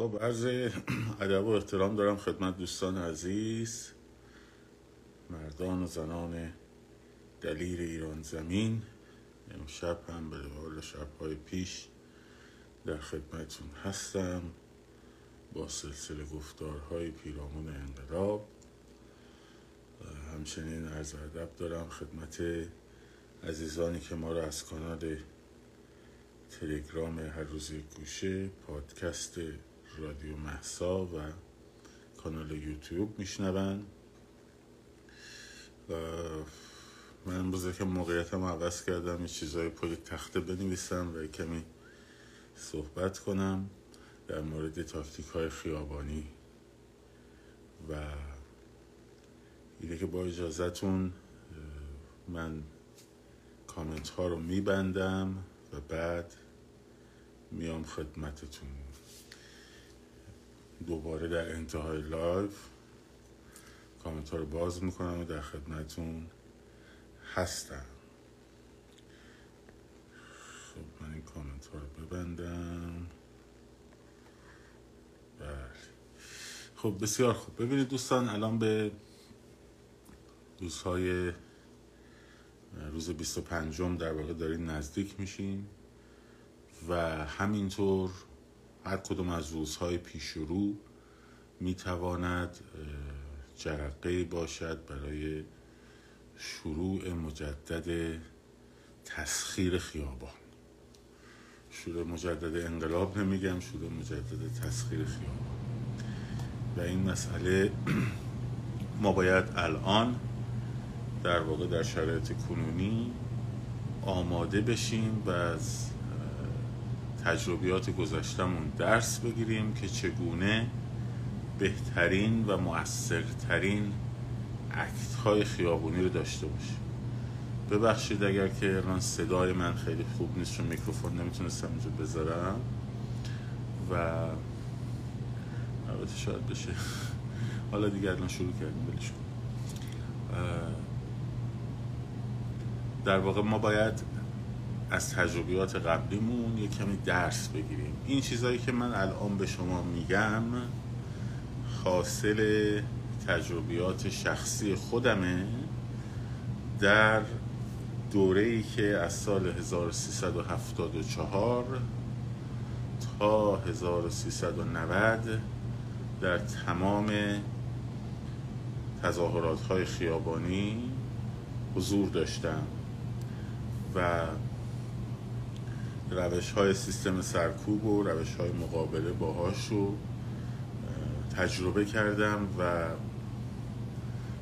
خب عرض ادب و احترام دارم خدمت دوستان عزیز مردان و زنان دلیر ایران زمین. امشب هم به حال شبهای پیش در خدمتون هستم با سلسله گفتارهای پیرامون انقلاب. همچنین عرض ادب دارم خدمت عزیزانی که ما را از کانال تلگرام هر روز گوشه پادکست رادیو محسا و کانال یوتیوب میشنون. و من امروز که موقعیتم عوض کردم یه چیزای پل تخته بنویسم و کمی صحبت کنم در مورد تاکتیک های خیابانی. و اینه که با اجازهتون من کامنت ها رو میبندم و بعد میام خدمتتون. دوباره در انتهای live comment ها رو باز می‌کنم و در خدمتتون هستم. خب من این کامنت ها رو ببندم. بله. خب بسیار خوب. ببینید دوستان الان به روزهای روز 25 در واقع دارین نزدیک میشین و همینطور هر کدوم از روزهای پیش رو می‌تواند جرقه باشد برای شروع مجدد تسخیر خیابان. شروع مجدد انقلاب نمیگم شروع مجدد تسخیر خیابان. و این مسئله ما باید الان در واقع در شرایط کنونی آماده بشیم و از تجربیات گذشتمون درس بگیریم که چگونه بهترین و مؤثرترین اکت های خیابونی رو داشته باشیم. ببخشید اگر که الان صدای من خیلی خوب نیست چون میکروفون نمی‌تونستم اینجا بذارم. و البته شاید بشه. حالا دیگه الان شروع کردیم بلش در واقع ما باید از تجربیات قبلیمون یه کمی درس بگیریم. این چیزهایی که من الان به شما میگم حاصل تجربیات شخصی خودمه. در دوره ای که از سال 1374 تا 1390 در تمام تظاهرات های خیابانی حضور داشتم و روش های سیستم سرکوب و روش های مقابله باهاش رو تجربه کردم و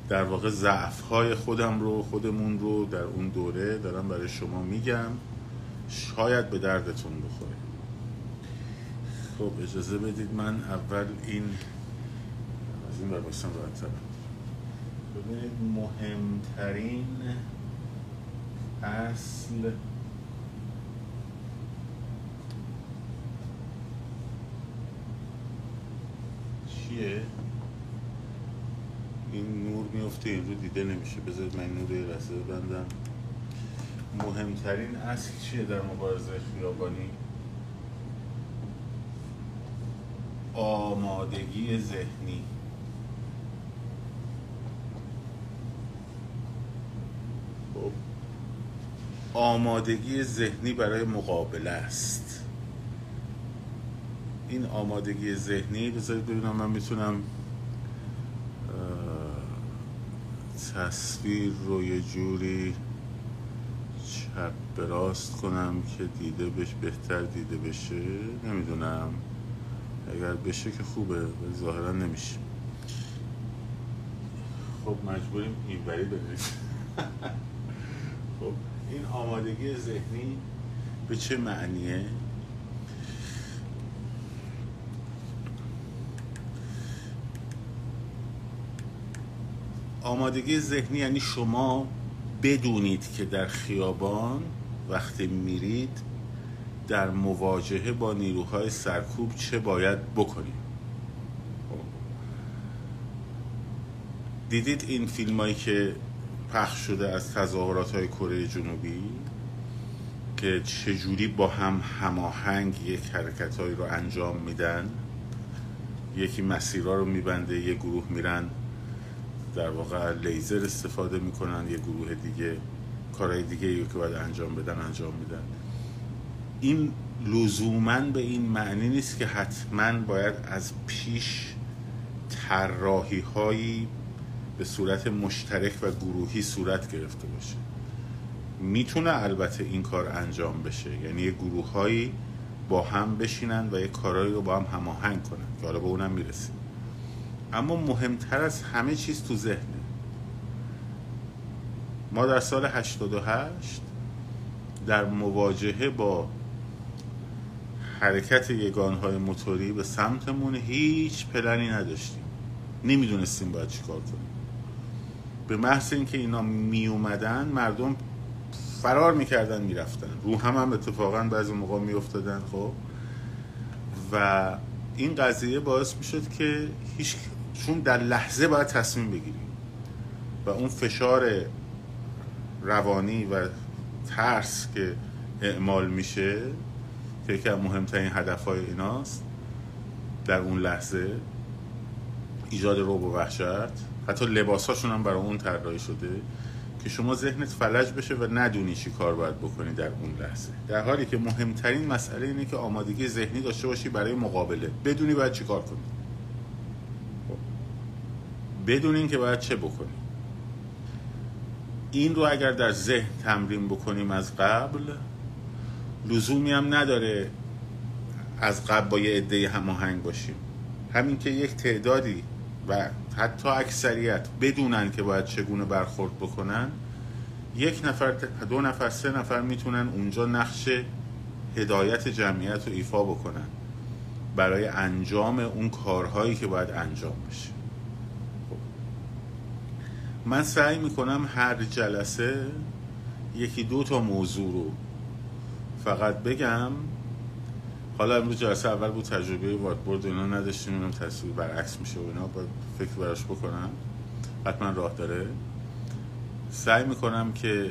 در واقع ضعف های خودم رو خودمون رو در اون دوره دارم برای شما میگم. شاید به دردتون بخوره. خب اجازه بدید من اول این از این برباستم راحت ببینید مهمترین اصل چیه؟ این نور میفته این رو دیده نمیشه. بذارید من نور یه ببندم. مهمترین اصل چیه در مبارزه خیابانی؟ آمادگی ذهنی. خب. آمادگی ذهنی برای مقابله است. این آمادگی ذهنی بذارید ببینم من می‌تونم تصویر رو یه جوری چپ به راست کنم که دیده بش بهتر دیده بشه. نمی‌دونم. اگر بشه که خوبه ولی ظاهرا نمیشه. خب مجبوریم اینوری ببینیم خب این آمادگی ذهنی به چه معنیه؟ آمادگی ذهنی یعنی شما بدونید که در خیابان وقتی میرید در مواجهه با نیروهای سرکوب چه باید بکنید. دیدید این فیلم هایی که پخش شده از تظاهرات های کره جنوبی که چجوری با هم هماهنگ یک حرکت هایی رو انجام میدن؟ یکی مسیرها رو میبنده یه گروه میرن. در واقع لیزر استفاده می‌کنن یه گروه دیگه کارهای دیگه که باید انجام بدن انجام میدن. این لزوما به این معنی نیست که حتما باید از پیش طراحی هایی به صورت مشترک و گروهی صورت گرفته باشه. می‌تونه البته این کار انجام بشه. یعنی یه گروه هایی با هم بشینن و یه کارهایی رو با هم هماهنگ کنن که حالا به اونم می‌رسیم. اما مهمتر از همه چیز تو ذهنه. ما در سال 88 در مواجهه با حرکت یگانهای موتوری به سمتمون هیچ پلنی نداشتیم. نمی‌دونستیم باید چیکار کنیم. به محض اینکه اینا می اومدن مردم فرار می‌کردن می‌رفتن. رو هم هم اتفاقا بعضی موقع میافتادن خب. و این قضیه باعث می‌شد که هیچ چون در لحظه باید تصمیم بگیریم و اون فشار روانی و ترس که اعمال میشه که یکی از مهمترین هدف های ایناست در اون لحظه ایجاد روب و وحشت. حتی لباساشون هم برای اون طراحی شده که شما ذهنت فلج بشه و ندونی چی کار باید بکنی در اون لحظه. در حالی که مهمترین مسئله اینه که آمادگی ذهنی داشته باشی برای مقابله. بدونی باید چی کار کنی. بدونین که باید چه بکنی این رو اگر در ذهن تمرین بکنیم از قبل لزومی هم نداره از قبل با یه عده هماهنگ باشیم همین که یک تعدادی و حتی اکثریت بدونن که باید چگونه برخورد بکنن یک نفر دو نفر سه نفر می‌تونن اونجا نقش هدایت جمعیت رو ایفا بکنن برای انجام اون کارهایی که باید انجام بشه. من سعی می‌کنم هر جلسه یکی دو تا موضوع رو فقط بگم. حالا امروز جلسه اول بود تجربه واتبورد اینا نداشتیم اینم تصویر برعکس میشه و اینا باید فکر براش بکنم. حتما راه داره. سعی می‌کنم که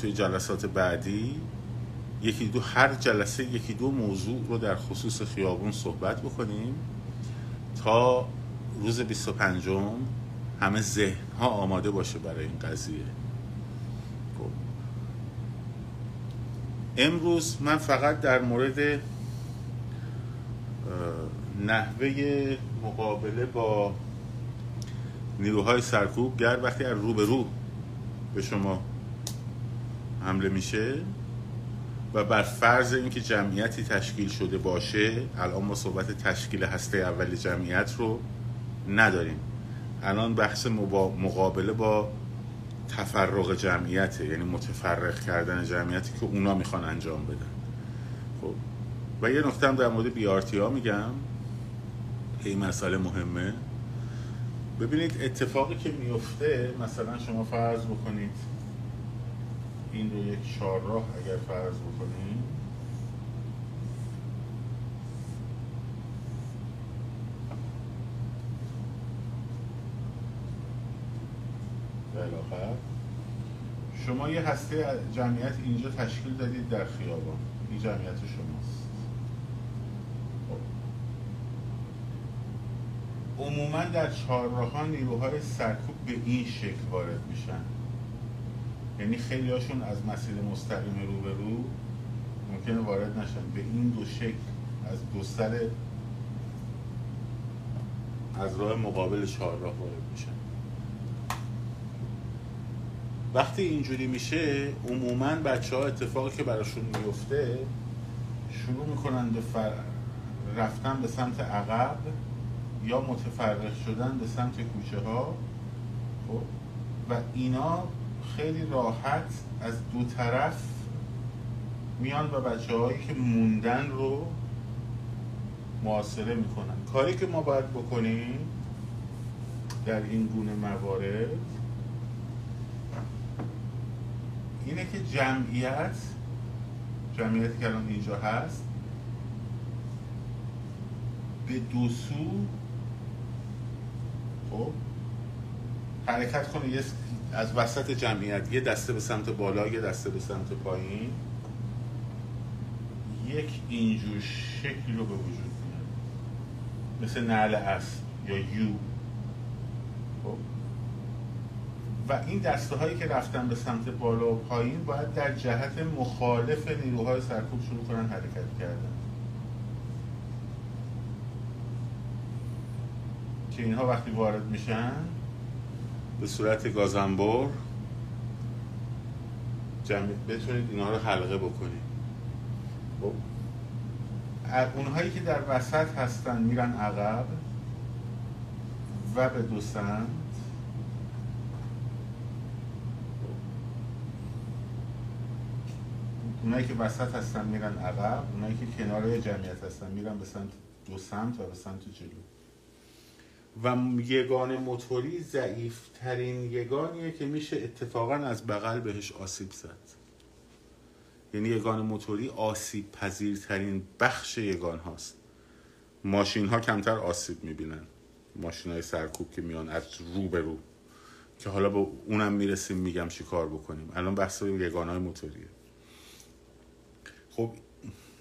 توی جلسات بعدی یکی دو هر جلسه یکی دو موضوع رو در خصوص خیابون صحبت بکنیم تا روز 25 همه ذهن ها آماده باشه برای این قضیه. امروز من فقط در مورد نحوه مقابله با نیروهای سرکوب گر وقتی از رو به رو به شما حمله میشه و بر فرض اینکه جمعیتی تشکیل شده باشه الان ما صحبت تشکیل هسته اول جمعیت رو نداریم. الان بحث مقابله با تفرق جمعیته یعنی متفرق کردن جمعیتی که اونا می‌خوان انجام بدن. خب و یه نکته هم در مورد بیارتی ها میگم. که این مسئله مهمه. ببینید اتفاقی که میفته مثلا شما فرض بکنید این رو یک چهارراه اگر فرض بکنید شما یه هسته جمعیت اینجا تشکیل دادید در خیابان. این جمعیت شماست. خب. عموما در چهارراه نیروهای سرکوب به این شکل وارد میشن. یعنی خیلی هاشون از مسیر مستقیم رو به رو ممکنه وارد نشن. به این دو شکل از دو سر از راه مقابل چهارراه وارد میشن. وقتی اینجوری میشه عموما بچه ها اتفاقی که براشون میفته شروع می‌کنن به فر... رفتن به سمت عقب یا متفرق شدن به سمت کوچه ها خب؟ و اینا خیلی راحت از دو طرف میان و بچه هایی که موندن رو معاصره می‌کنن کاری که ما باید بکنیم در این گونه موارد اینه که جمعیت جمعیتی که الان اینجا هست به دو سو خب حرکت کنه. یه از وسط جمعیت یه دسته به سمت بالا یه دسته به سمت پایین. یک اینجور شکل رو به وجود میاد مثل نعل اسب یا یو خب. و این دسته هایی که رفتن به سمت بالا و پایین باید در جهت مخالف نیروهای سرکوب شروع کنن حرکت کردن. که اینها وقتی وارد میشن به صورت گازنبر جمع بتونید اینها رو حلقه بکنید. خب. اونهایی که در وسط هستن میرن عقب و به دو سمت اونایی که وسط هستن میرن عقب اونایی که کنار جمعیت هستن میرن به سمت دو سمت و به سمت جلو. و یگان موتوری ضعیف ترین یگانیه که میشه اتفاقا از بغل بهش آسیب زد. یعنی یگان موتوری آسیب پذیرترین بخش یگان هاست. ماشین ها کمتر آسیب می‌بینن. ماشین های سرکوب که میان از رو به رو. که حالا با اونم می‌رسیم میگم چی کار بکنیم. الان بحث یگان های موتوریه. خب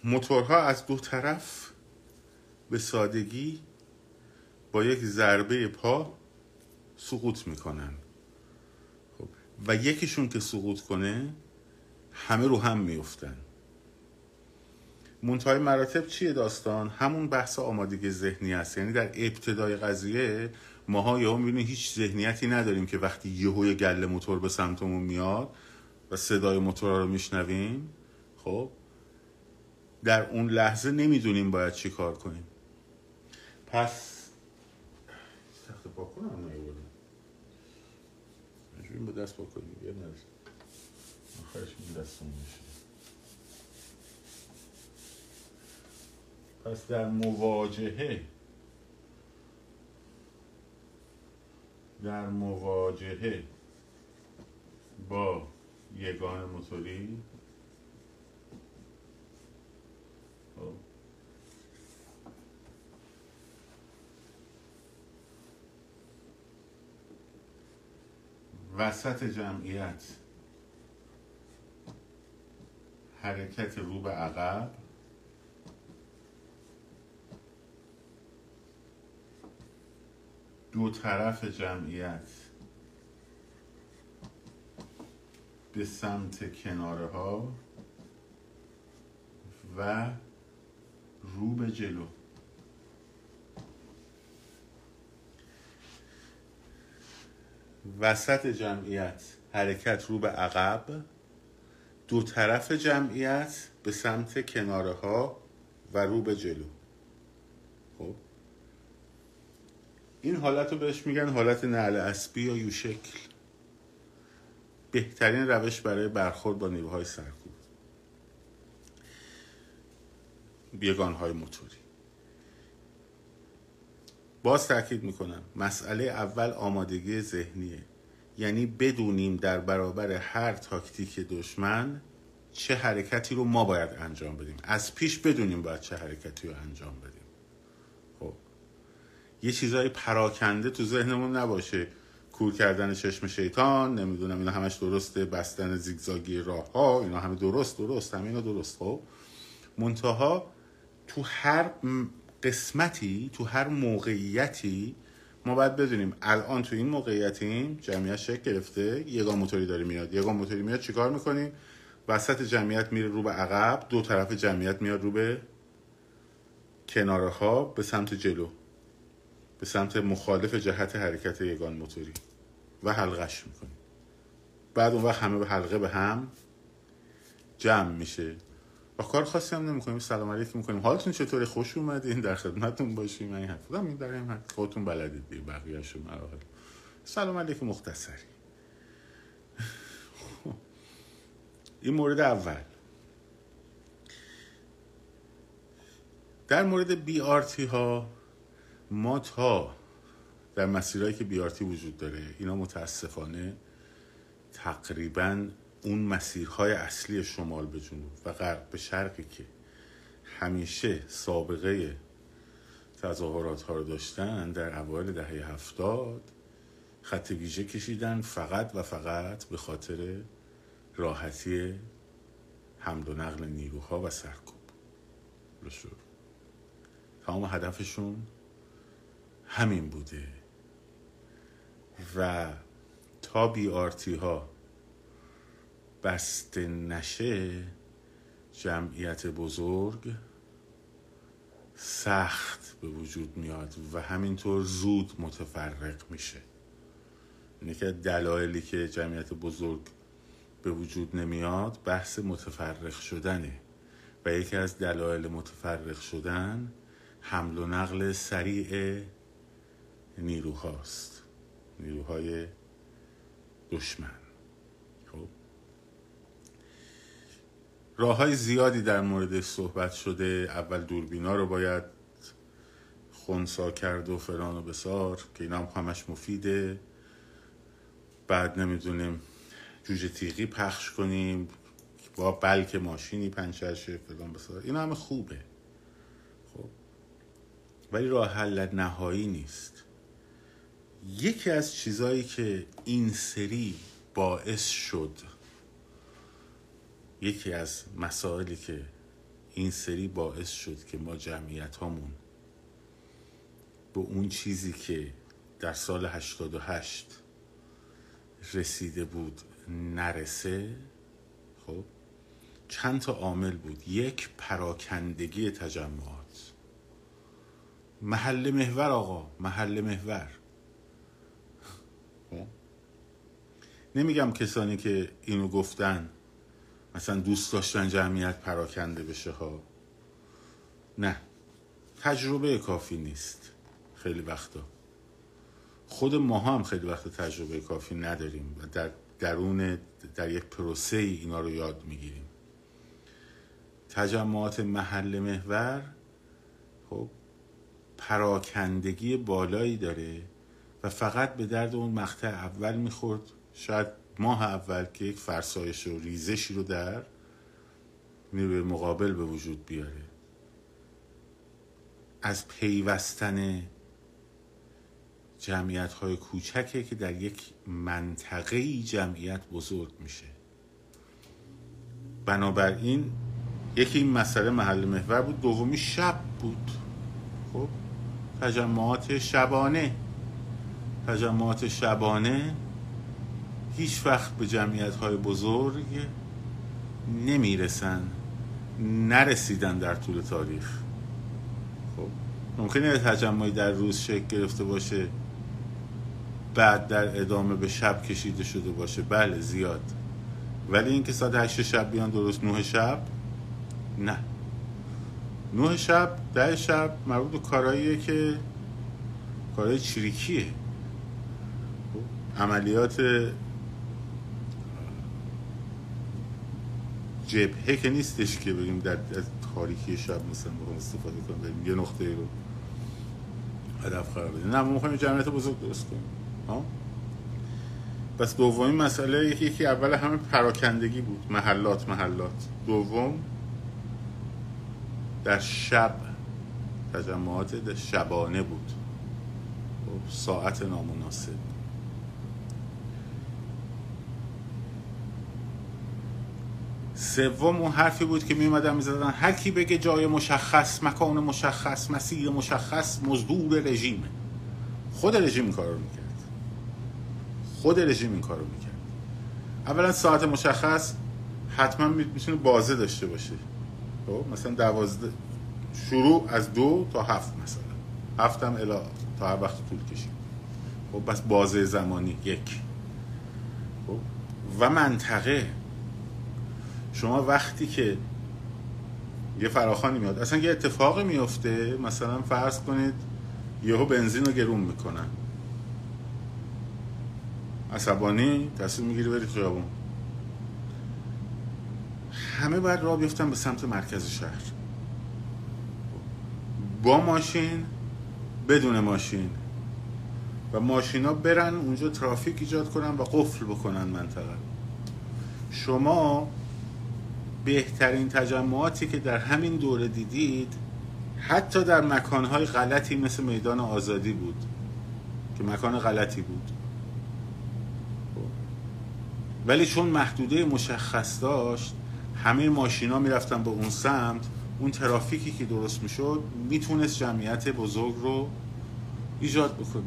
موتورها از دو طرف به سادگی با یک ضربه پا سقوط می‌کنن. خب. و یکیشون که سقوط کنه همه رو هم میفتن منتهای مراتب چیه داستان؟ همون بحث آمادگی ذهنی است یعنی در ابتدای قضیه ماها یهو می‌بینیم هیچ ذهنیتی نداریم که وقتی یهو یه گله موتور به سمتمون میاد و صدای موتور رو میشنویم. خب در اون لحظه نمی‌دونیم باید چی کار کنیم. پس تخت پاک کنم نیوردم مجبوریم با دست پاک کنیم. یه نرسیم آخرش می دستون میشه. پس در مواجهه در مواجهه با یگان موتوری وسط جمعیت حرکت رو به عقب. دو طرف جمعیت به سمت کناره ها و رو به جلو. وسط جمعیت حرکت رو به عقب دو طرف جمعیت به سمت کناره ها و رو به جلو. خب؟ این حالت رو بهش میگن حالت نعل اسبی یا یو شکل بهترین روش برای برخورد با نیروهای سرکوب. های موتوری. باز تاکید می‌کنم مسئله اول آمادگی ذهنیه. یعنی بدونیم در برابر هر تاکتیک دشمن چه حرکتی رو ما باید انجام بدیم. از پیش بدونیم باید چه حرکتی رو انجام بدیم. خب. یه چیزای پراکنده تو ذهنمون نباشه. کور کردن چشم شیطان نمی‌دونم اینا همش درسته بستن زیگزاگی راه ها اینا همه درست درست همه اینا درست. خب. منتها تو هر قسمتی تو هر موقعیتی ما باید بدونیم الان تو این موقعیتیم جمعیت شکل گرفته یگان موتوری داره میاد. یگان موتوری میاد چیکار می‌کنیم وسط جمعیت میره رو به عقب دو طرف جمعیت میاد رو به کناره ها به سمت جلو. به سمت مخالف جهت حرکت یگان موتوری. و حلقش می‌کنیم بعد اون وقت همه به حلقه به هم جمع میشه. و کار خاصی هم نمی‌کنیم سلام علیکم می‌کنیم. حالتون چطوره؟ خوش اومدین؟ در خدمتتون باشیم. این حرف این در این حد خودتون بلدید دیگه بقیه‌شو مراحل. سلام علیکم مختصری. این مورد اول. در مورد بی آرتی ها ما تا در مسیرهایی که بی آرتی وجود داره اینا متاسفانه تقریبا اون مسیرهای اصلی شمال به جنوب و غرب به شرقی که همیشه سابقه تظاهرات ها رو داشتن در اوایل دهه هفتاد خط ویژه کشیدن فقط و فقط به خاطر راحتی حمل و نقل نیروها و سرکوب تمام هدفشون همین بوده. و تا بی آرتی ها بسته نشه جمعیت بزرگ سخت به وجود میاد و همینطور زود متفرق میشه. اینه که دلایلی که جمعیت بزرگ به وجود نمیاد بحث متفرق شدنه و یکی از دلایل متفرق شدن حمل و نقل سریع نیروهاست. نیروهای دشمن خب راه های زیادی در مورد صحبت شده. اول دوربینا رو باید خونسا کرد و فلان و بسار که اینا هم همش مفیده. بعد نمی‌دونیم جوجه تیغی پخش کنیم با بلک ماشینی پنچر شه فلان بسار. اینا همه خوبه. خب. ولی راه حل نهایی نیست. یکی از چیزایی که این سری باعث شد یکی از مسائلی که این سری باعث شد که ما جمعیت هامون به اون چیزی که در سال 88 رسیده بود نرسه خب چند تا عامل بود. یک پراکندگی تجمعات. محل محور آقا محل محور. خب؟ نمیگم کسانی که اینو گفتن مثلا دوست داشتن جمعیت پراکنده بشه ها. نه تجربه کافی نیست خیلی وقتا. خود ما هم خیلی وقت تجربه کافی نداریم و در درون در یک پروسه اینا رو یاد می‌گیریم. تجمعات محل محور خب پراکندگی بالایی داره و فقط به درد اون مقطع اول می‌خورد. شاید ماه اول که یک فرسایش و ریزشی رو در نیروی مقابل به وجود بیاره. از پیوستن جمعیت های کوچکه که در یک منطقه جمعیت بزرگ میشه. بنابراین یکی این مسئله محل محور بود دومی شب بود. خب تجمعات شبانه. تجمعات شبانه هیچ وقت به جمعیت های بزرگ نمی‌رسن نرسیدن در طول تاریخ. خب ممکنه تجمعی در روز شکل گرفته باشه بعد در ادامه به شب کشیده شده باشه. بله زیاد. ولی اینکه ساعت هشت شب بیان درست نه شب نه. نه شب ده شب مربوط به کارهاییه که کارهای چریکیه. عملیات جبهه که نیستش که بگیم در تاریکی شب مثلا بخوام استفاده کنیم یه نقطه رو هدف قرار بدیم. نه ما می‌خوایم جمعیت بزرگ درست کنیم. ها؟ پس دومین مسئله یکی یکی اول همه پراکندگی بود. محلات محلات. دوم در شب تجمعات شبانه بود. خب، ساعت نامناسب. سوم اون حرفی بود که می اومدن می‌زدن هر کی بگه جای مشخص مکان مشخص مسیر مشخص مزدور رژیم خود رژیم این کارو می‌کرد. خود رژیم این کارو می‌کرد. اولا ساعت مشخص حتما می‌تونه بازه داشته باشه. خب مثلا دوازده شروع از دو تا هفت مثلا. هفتم الا تا هر وقت طول کشید. خب بس بازه زمانی یک. خب و منطقه شما وقتی که یه فراخانی میاد اصلا یه اتفاقی میفته مثلا فرض کنید یهو بنزین رو گرون می‌کنن. عصبانی تصمیم می‌گیری بری خیابون. همه باید راه بیفتن به سمت مرکز شهر. با ماشین بدون ماشین. و ماشینا برن اونجا ترافیک ایجاد کنن و قفل بکنن منطقه. شما بهترین تجمعاتی که در همین دوره دیدید حتی در مکانهای غلطی مثل میدان آزادی بود که مکان غلطی بود. ولی چون محدوده مشخص داشت همه ماشینا می‌رفتن به اون سمت اون ترافیکی که درست می‌شد می‌تونست جمعیت بزرگ رو ایجاد بکنه.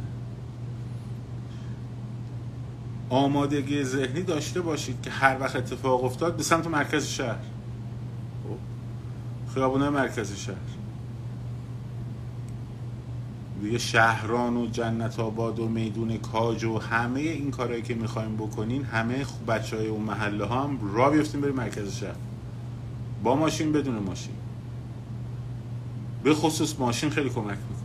آمادگی ذهنی داشته باشید که هر وقت اتفاق افتاد به سمت مرکز شهر. خب. خیابونه مرکز شهر. دیگه شهران و جنت آباد و میدون کاج و همه این کارهایی که می‌خوایم بکنین همه بچه های اون محله ها هم را بیفتیم بریم مرکز شهر. با ماشین بدون ماشین. به خصوص ماشین خیلی کمک می‌کنه.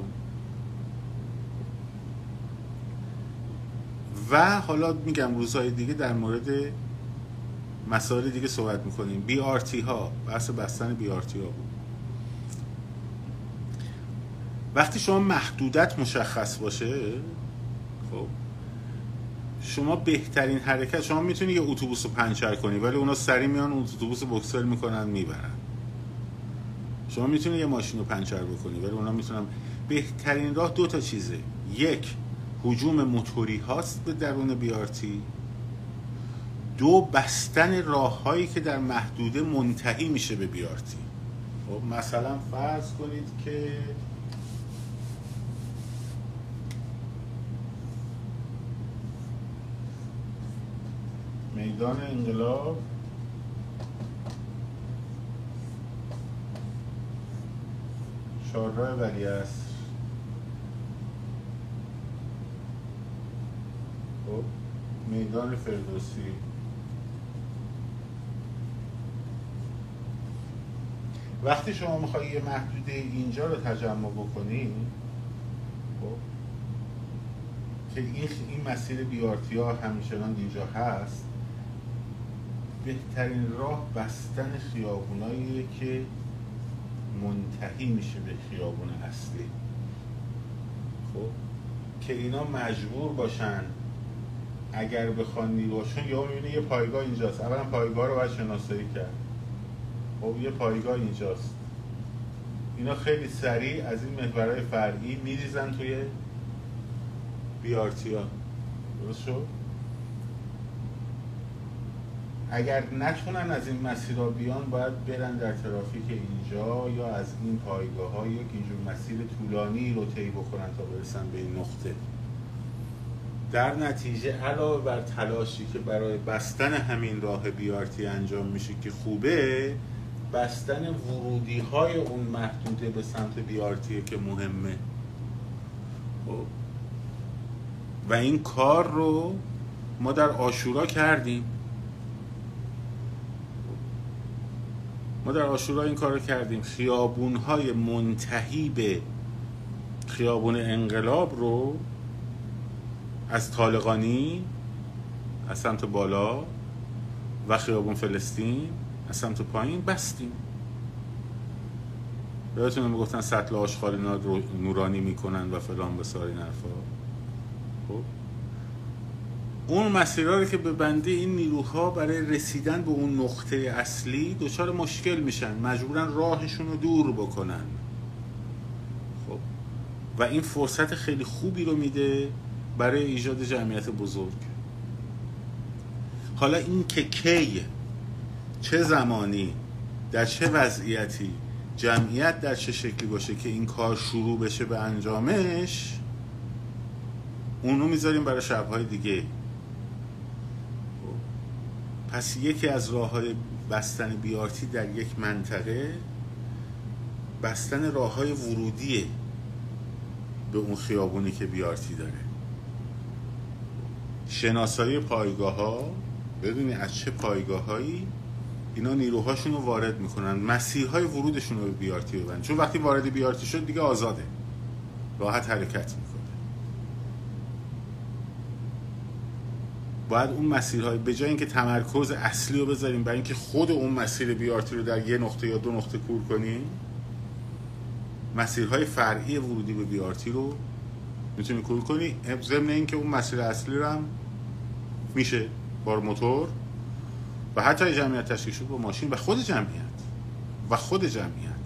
و حالا میگم روزهای دیگه در مورد مسائل دیگه صحبت می‌کنیم. BRT ها بحث بستن BRT ها بود. وقتی شما محدودت مشخص باشه خب شما بهترین حرکت شما می‌تونی یه اتوبوس رو پنچر کنی ولی اونا سری میان اون اتوبوس بکسل می‌کنن می‌برن. شما می‌تونی یه ماشین رو پنچر بکنی ولی اونا می‌تونن بهترین راه دو تا چیزه. یک حجوم موتوری هاست به درون بیارتی دو بستن راههایی که در محدوده منتهی میشه به بیارتی خب مثلا فرض کنید که میدان انقلاب چهارراه ولی است. خب میدان فردوسی. وقتی شما میخوایی یه محدوده اینجا رو تجمع بکنی خب که این مسیر بیارتی ها همچنان اینجا هست بهترین راه بستن خیابونایی که منتهی میشه به خیابون اصلی. خب که اینا مجبور باشن اگر بخوان نیروشون یا می‌بینی یه پایگاه اینجاست. اولا پایگاه رو باید شناسایی کرد. خب یه پایگاه اینجاست. اینا خیلی سریع از این محورهای فرعی میریزن توی بیارتی ها. درست شد؟ اگر نتونن از این مسیرها بیان باید برن در ترافیک اینجا یا از این پایگاه ها یک اینجور مسیر طولانی رو طی بکنن تا برسن به این نقطه. در نتیجه علاوه بر تلاشی که برای بستن همین راه بیارتی انجام میشه که خوبه بستن ورودی های اون محدوده به سمت بیارتی که مهمه. خب. و این کار رو ما در آشورا کردیم. ما در آشورا این کار رو کردیم. خیابون های منتهی به خیابون انقلاب رو از طالقانی از سمت بالا و خیابون فلسطین از سمت پایین بستیم. یادتون می‌گفتن سطل آشغال نورانی می‌کنن و فلان بسار این حرفا. خب. اون مسیرها رو که به بنده این نیروها برای رسیدن به اون نقطه اصلی دچار مشکل میشن. مجبورن راهشون رو دور بکنن. خب. و این فرصت خیلی خوبی رو میده برای ایجاد جمعیت بزرگ. حالا این که کی چه زمانی در چه وضعیتی جمعیت در چه شکلی باشه که این کار شروع بشه به انجامش اونو می‌ذاریم برای شبهای دیگه. پس یکی از راه های بستن بیارتی در یک منطقه بستن راه های ورودیه به اون خیابونی که بیارتی داره. شناسایی پایگاه ها بدونی از چه پایگاه هایی اینا نیروهاشون رو وارد می‌کنن مسیرهای ورودشون رو به بیارتی ببند چون وقتی وارد بیارتی شد دیگه آزاده. راحت حرکت می‌کنه. باید اون مسیرهای به جای اینکه تمرکز اصلی رو بذاریم برای اینکه خود اون مسیر بیارتی رو در یه نقطه یا دو نقطه کور کنیم مسیرهای فرعی ورودی به بیارتی رو می‌تونی کور کنی؟ ضمن اینکه اون مسیر اصلی رو هم میشه با موتور و حتی جمعیت تشکیل شد با ماشین و خود جمعیت. و خود جمعیت.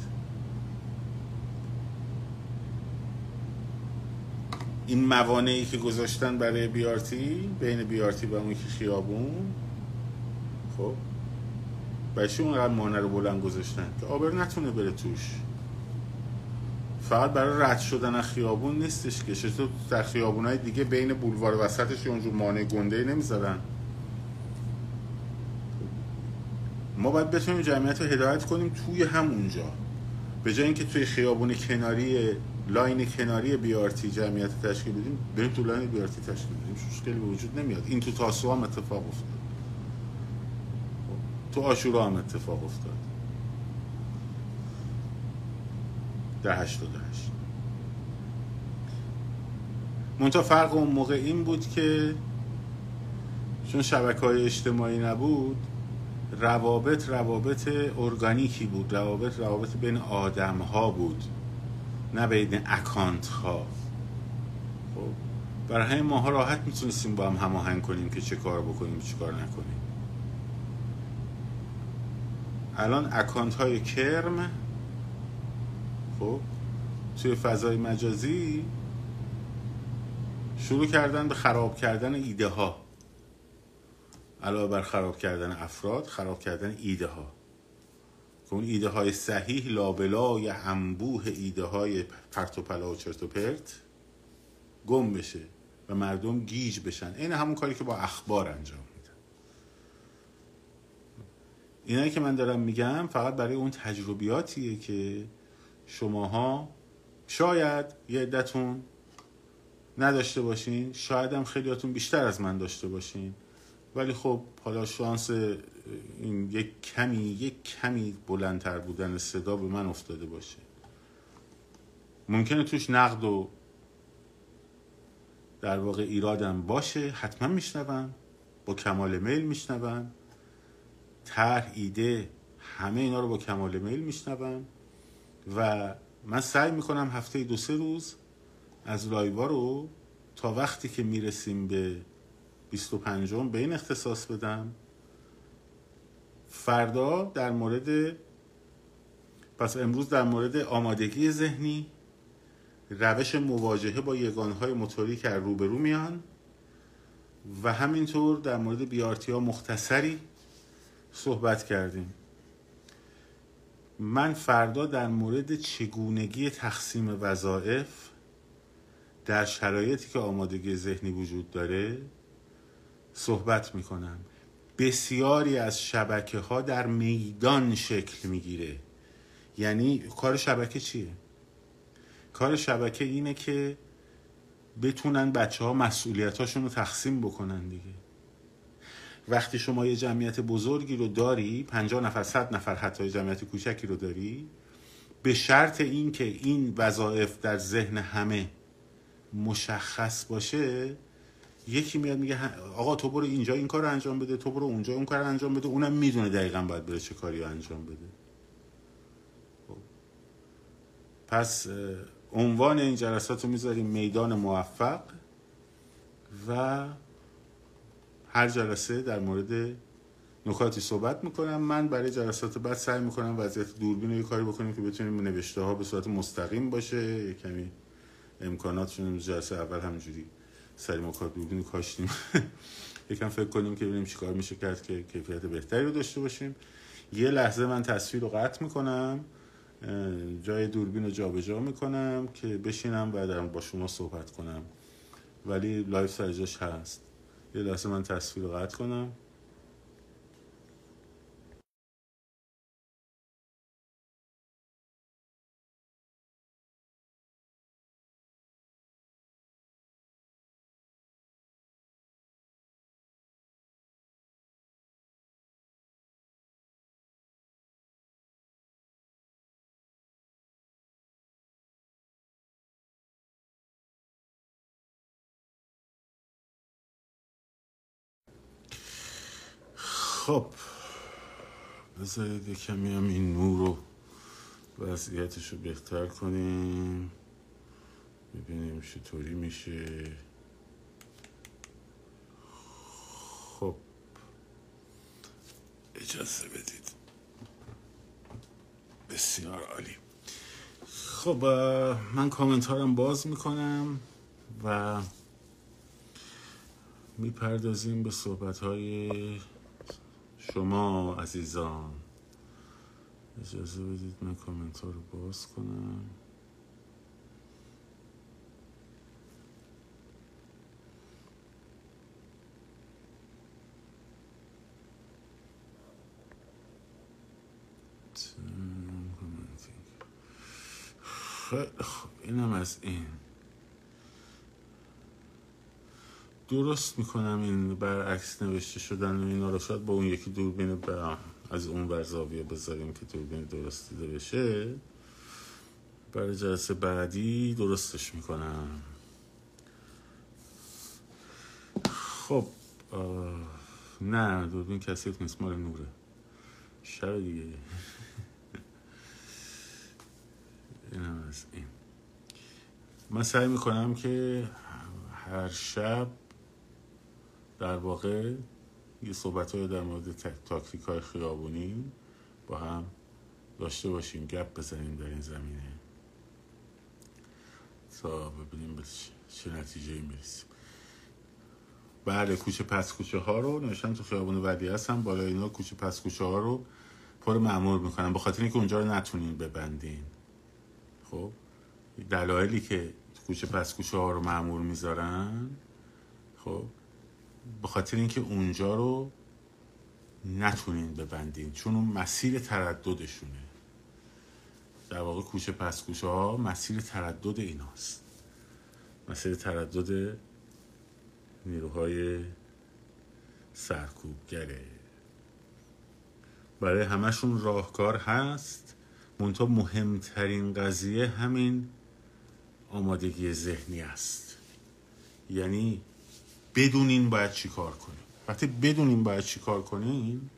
این موانعی که گذاشتن برای بیارتی بین بیارتی و اون خیابون خب برای اونقدر مانع رو بلند گذاشتن؟ که آبر نتونه بره توش. فقط برای رد شدن از خیابون نیستش که. چطور در خیابون های دیگه بین بولوار وسطش اونجور مانع گنده نمی‌ذارن ما باید بتونیم جمعیت رو هدایت کنیم توی همونجا. به جای اینکه توی خیابون کناری لاین کناری بیارتی جمعیت تشکیل بدیم بریم تو لاین بی‌آرتی تشکیل بدیم. مشکلی به وجود نمیاد. این تو تاسوعا هم اتفاق افتاد. تو عاشورا هم اتفاق افتاد. در هشت. منتها فرق اون موقع این بود که چون شبکه های اجتماعی نبود روابط روابط ارگانیکی بود روابط روابط بین آدم ها بود نه بین اکانت ها خب برای همین ماها راحت می‌تونستیم با هم هماهنگ کنیم که چه کار بکنیم چه کار نکنیم. الان اکانت های کرم خب توی فضای مجازی شروع کردن به خراب کردن ایده ها علاوه بر خراب کردن افراد خراب کردن ایده ها که اون ایده های صحیح لابلای انبوه ایده های پرت و پلا و چرت و پرت گم بشه و مردم گیج بشن. این همون کاری که با اخبار انجام میدن. اینایی که من دارم میگم فقط برای اون تجربیاتیه که شماها شاید یه عدتون نداشته باشین شاید هم خیلیاتون بیشتر از من داشته باشین. ولی خب حالا شانس این یک کمی یک کمی بلندتر بودن صدا به من افتاده باشه. ممکنه توش نقد و در واقع ایرادم باشه حتما میشنون با کمال میل میشنون طرح ایده همه اینا رو با کمال میل میشنون و من سعی می‌کنم هفته دو سه روز از لایوا رو تا وقتی که می‌رسیم به 25 به این اختصاص بدم. فردا در مورد پس امروز در مورد آمادگی ذهنی روش مواجهه با یگانهای موتوری که روبرو میان و همینطور در مورد بیارتی ها مختصری صحبت کردیم. من فردا در مورد چگونگی تقسیم وظایف در شرایطی که آمادگی ذهنی وجود داره صحبت می‌کنم. بسیاری از شبکه ها در میدان شکل می‌گیره. یعنی کار شبکه چیه؟ کار شبکه اینه که بتونن بچه ها مسئولیت رو تقسیم بکنن دیگه. وقتی شما یه جمعیت بزرگی رو داری پنجاه نفر صد نفر حتی جمعیت کوچکی رو داری به شرط اینکه این وظایف در ذهن همه مشخص باشه یکی میاد میگه آقا تو برو اینجا این کار رو انجام بده تو برو اونجا اون کار رو انجام بده اونم می‌دونه دقیقا باید بره چه کاری انجام بده خب. پس عنوان این جلسات رو می‌ذاریم میدان موفق و هر جلسه در مورد نکاتی صحبت می‌کنم. من برای جلسات بعد سعی می‌کنم وضعیت دوربین رو یه کاری بکنیم که بتونیم نوشته ها به صورت مستقیم باشه. یه کمی امکاناتشون جلسه اول همجوری سری مکار دوربین کاشتیم. یکم فکر کنیم که ببینیم چیکار میشه کرد که کیفیت بهتری رو داشته باشیم. یه لحظه من تصویر رو قطع می‌کنم. جای دوربین رو جابجا می‌کنم که بشینم و با شما صحبت کنم. ولی لایف سرجاش هست. یه لحظه من تصویر قطع کنم. خب بذارید یه کمی هم این نور رو وضعیتش رو بهتر کنیم. ببینیم چطوری میشه. خب اجازه بدید. بسیار عالی. خب من کامنتارم باز می‌کنم و می‌پردازیم به صحبت های شما عزیزان اجازه بدید من کامنت ها رو باز کنم. خب اینم از این. درست می‌کنم این برعکس نوشته شدن و اینا رو؟ با اون یکی دوربین برم. از اون ور زاویه بذاریم که دوربین درست دیده بشه برای جلسه بعدی درستش می‌کنم. خب نه دوربین کسیت نیست مال نوره. شب دیگه. اینم از این. من سعی می‌کنم که هر شب در واقع یه صحبت های در مورد تاکتیک های خیابونی با هم داشته باشیم. گپ بزنیم در این زمینه. تا ببینیم به چه نتیجه می‌رسیم. بله کوچه پس کوچه ها رو نوشتن تو خیابون ودی هستم بالا اینا کوچه پس کوچه ها رو پر معمول می‌کنن. به خاطر اینکه اونجا رو نتونین ببندین. خب؟ دلایلی که کوچه پس کوچه ها رو معمول می‌ذارن خب؟ به خاطر اینکه اونجا رو نتونین ببندین چون اون مسیر ترددشونه. در واقع کوچه پس کوچه ها مسیر تردد ایناست. مسیر تردد نیروهای سرکوبگره. برای همشون راهکار هست. منتها مهمترین قضیه همین آمادگی ذهنی است. یعنی بدونین باید چی کار کنین. وقتی بدونین باید چی کار کنین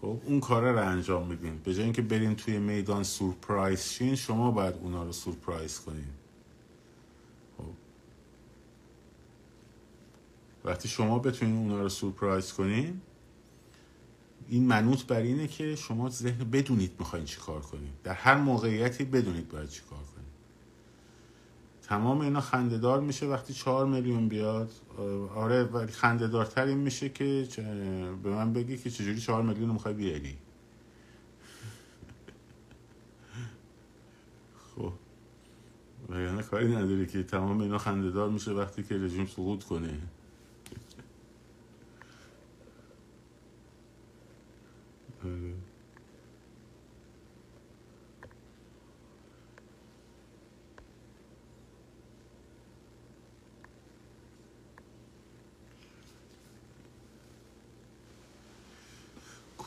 خب اون کار رو انجام میدین. به جای اینکه برین توی میدان سورپرایز شین شما باید اونا رو سورپرایز کنین. خب. وقتی شما بتونین اونا رو سورپرایز کنین این منوط بر اینه که شما ذهن بدونید می‌خواین چی کار کنید در هر موقعیتی بدونید باید چی کار کنید تمام اینا خندهدار میشه وقتی چهار میلیون بیاد. آره ولی خندهدارتر این میشه که به من بگی که چجوری چهار میلیون می‌خوای بیاری. خب. وگرنه کاری نداری که تمام اینا خندهدار میشه وقتی که رژیم سقوط کنه. آره.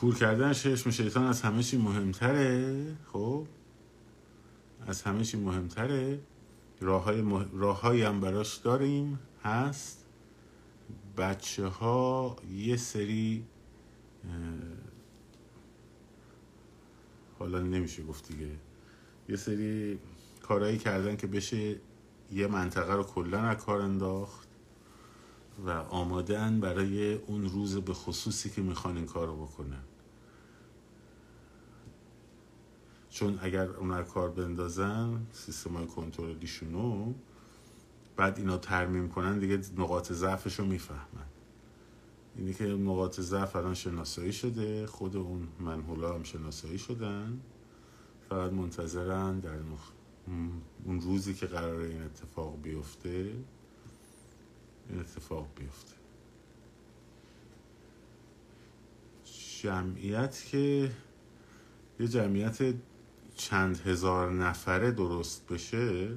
کور کردن چشم شیطان از همه چی مهمتره. خب؟ از همه چی مهمتره. راه های راههایی هم براش داریم. هست. بچه ها یه سری حالا نمیشه گفت دیگه. یه سری کارهایی کردن که بشه یه منطقه رو کلا از کار انداخت و آمادن برای اون روز به خصوصی که می‌خوان این کار رو بکنن. چون اگر اون کار بندازن سیستم های کنترلیشونو بعد اینا ترمیم کنن دیگه نقاط ضعفش رو می‌فهمن. اینی که نقاط ضعف الان شناسایی شده خود اون منحولا هم شناسایی شدن فقط منتظرن در اون روزی که قرار این اتفاق بیفته این اتفاق بیفته. جمعیت که یه جمعیت چند هزار نفره درست بشه